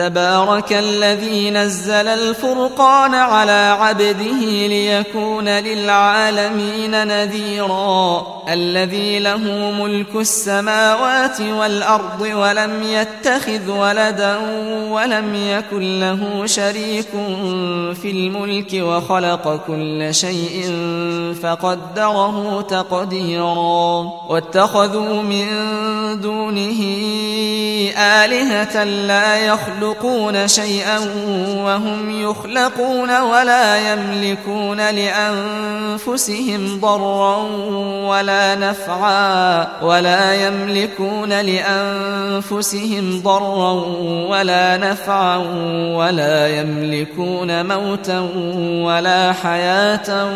تبارك الذي نزل الفرقان على عبده ليكون للعالمين نذيرا الذي له ملك السماوات والأرض ولم يتخذ ولدا ولم يكن له شريك في الملك وخلق كل شيء فقدره تقديرا. واتخذوا من دونه آلهة لا يخلقون شيئا وهم يخلقون ولا يملكون لأنفسهم ضرا ولا نفعا ولا يملكون لأنفسهم ضرا ولا نفعا ولا يملكون موتا ولا حياة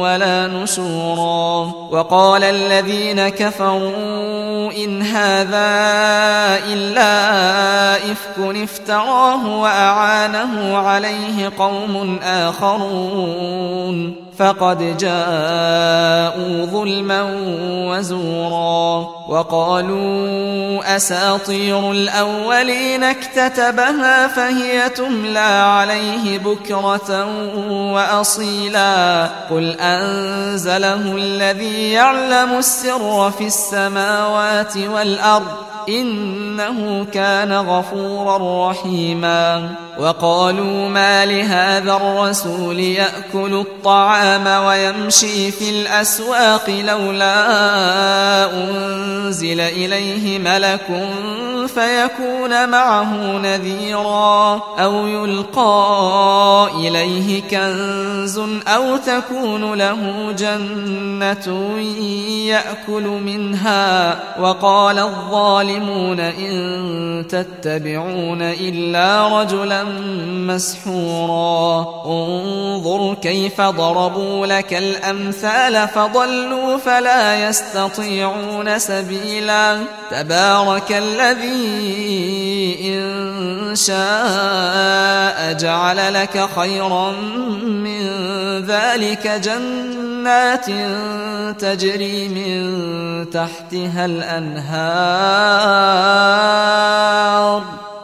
ولا نشورا. وقال الذين كفروا إن هذا إلا إفك افتراه وأعانه عليه قوم آخرون فقد جاءوا ظلما وزورا وقالوا أساطير الأولين اكتتبها فهي تملى عليه بكرة وأصيلا قل أنزله الذي يعلم السر في السماوات والأرض إنه كان غفورا رحيما. وقالوا ما لهذا الرسول يأكل الطعام ويمشي في الأسواق لولا أنزل إليه ملك فيكون معه نذيرا أو يلقى إليه كنز أو تكون له جنة يأكل منها وقال الظالمون إن تتبعون إلا رجلا مسحورا. انظر كيف ضربوا لك الأمثال فضلوا فلا يستطيعون سبيلا. تبارك الذي إن شاء جعل لك خيرا من ذلك جنات تجري من تحتها الأنهار.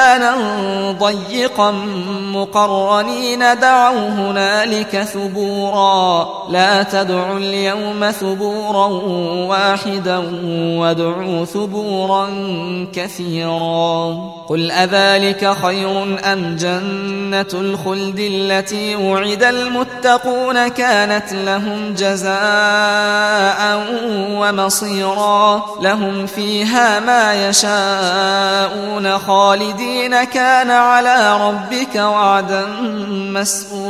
مكانا ضيقا مقرنين دعوا هنالك ثبورا. لا تدعوا اليوم ثبورا واحدا وادعوا ثبورا كثيرا. قل أذلك خير أم جنة الخلد التي وعد المتقون كانت لهم جزاء ومصيرا. لهم فيها ما يشاءون خالدين كان على ربك وعدا مسؤولا.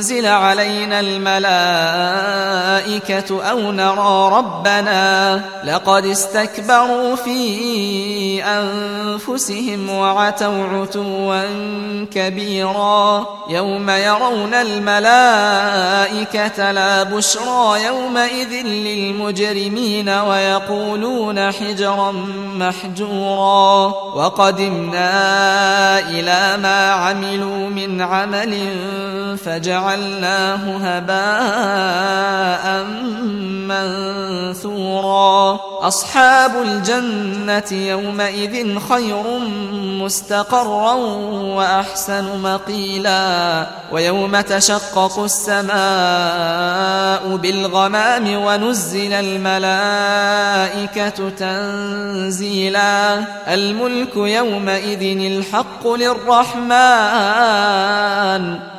أنزل علينا الملائكة أو نرى ربنا لقد استكبروا في أنفسهم وعتوا عتوا كبيرا يوم يرون الملائكة لا بشرى يومئذ للمجرمين ويقولون حجرا محجورا وقدمنا إلى ما عملوا من عمل فجعلناه هباء منثورا. أصحاب الجنة يومئذ خير مستقرا وأحسن مقيلا. ويوم تشقق السماء بالغمام ونزل الملائكة تنزيلا. الملك يومئذ الحق للرحمن.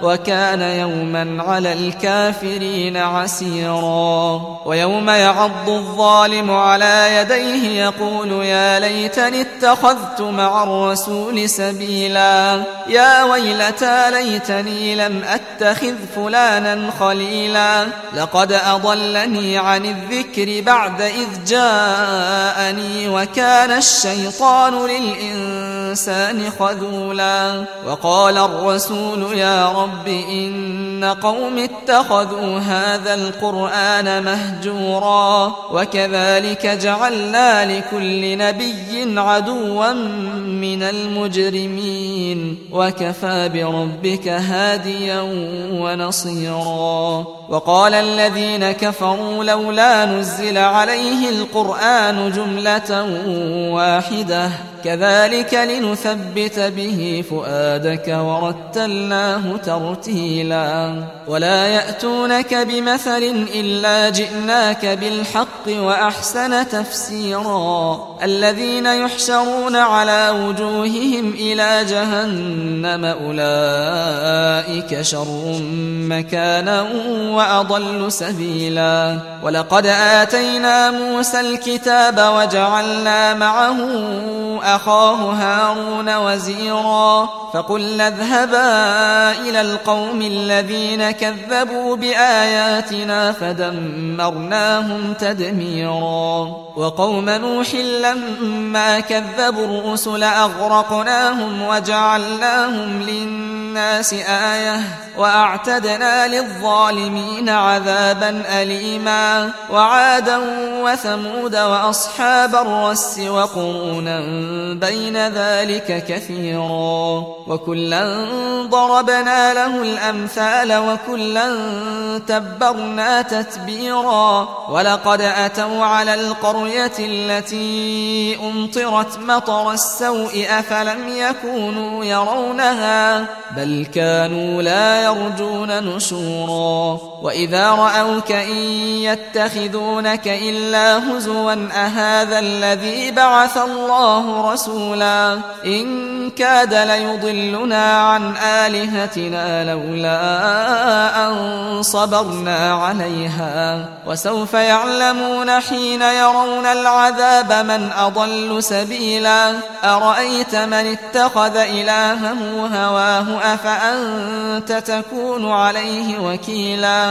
وكان يوما على الكافرين عسيرا. ويوم يعض الظالم على يديه يقول يا ليتني اتخذت مع الرسول سبيلا. يا ويلتى ليتني لم أتخذ فلانا خليلا. لقد أضلني عن الذكر بعد إذ جاءني وكان الشيطان للإنسان خذولا. وقال الرسول يا رب إن قوم اتخذوا هذا القرآن مهجورا وكذلك جعلنا لكل نبي عدوا من المجرمين وكفى بربك هاديا ونصيرا وقال الذين كفروا لولا نزل عليه القرآن جملة واحدة كذلك لنثبت به فؤادك ورتلناه ترتيلا. ولا يأتونك بمثل إلا جئناك بالحق وأحسن تفسيرا. الذين يحشرون على وجوههم إلى جهنم أولئك شر مكانا وأضل سبيلا ولقد آتينا موسى الكتاب وجعلنا معه أخاه هارون وزيرا فقلنا اذهبا إلى القوم الذين كذبوا بآياتنا فدمرناهم تدميرا وقوم نوح لما كذبوا الرسل أغرقناهم وجعلناهم للناس وأعتدنا للظالمين عذابا أليما وعادا وثمود وأصحاب الرس وقرونا بين ذلك كثيرا وكلا ضربنا له الأمثال وكلا تبرنا تتبيرا ولقد أتوا على القرية التي أمطرت مطر السوء أفلم يكونوا يرونها بل كانوا لا يرجون نشورا وإذا رأوك إن يتخذونك إلا هزوا أهذا الذي بعث الله رسولا إن كاد ليضلنا عن آلهتنا لولا أن صبرنا عليها وسوف يعلمون حين يرون العذاب من أضل سبيلا أرأيت من اتخذ إلهه هواه أفأنت تكون عليه وكيلا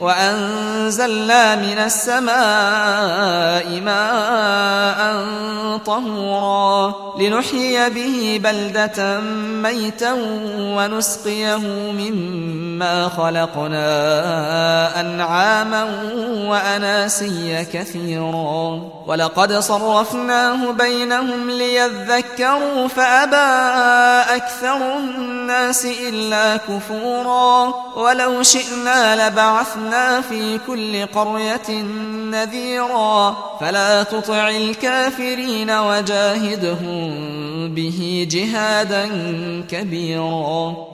وأنزلنا من السماء ماء طهورا لنحيي به بلدا ميتة ميتا ونسقيه مما خلقنا أنعاما وأناسيا كثيرا. ولقد صرفناه بينهم ليذكروا فأبى أكثر الناس إلا كفورا. ولو شئنا لبعثنا في كل قرية نذيرا. فلا تطع الكافرين وجاهدهم به جهادا كبيرا.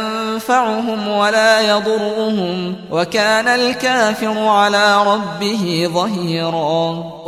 ينفعهم ولا يضرهم وكان الكافر على ربه ظهيرا.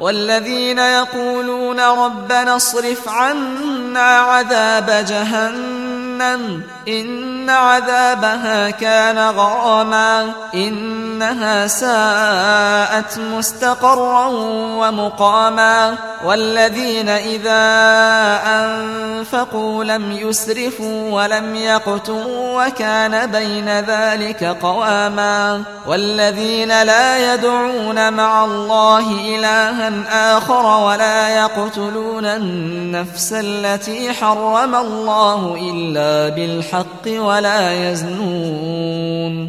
والذين يقولون ربنا اصرف عنا عذاب جهنم إن عذابها كان غراما إنها ساءت مستقرا ومقاما. والذين إذا أنفقوا لم يسرفوا ولم يقتروا وكان بين ذلك قواما. والذين لا يدعون مع الله إلها آخر ولا يقتلون النفس التي حرم الله إلا بالحق ولا يزنون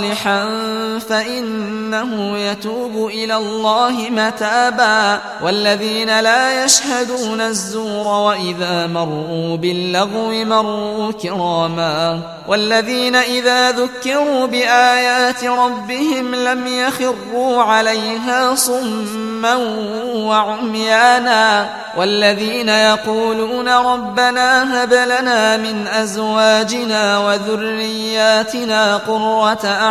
فإنه يتوب إلى الله متابا. والذين لا يشهدون الزور وإذا مروا باللغو مروا كراما. والذين إذا ذكروا بآيات ربهم لم يخروا عليها صما وعميانا. والذين يقولون ربنا هب لنا من أزواجنا وذرياتنا قرة أعين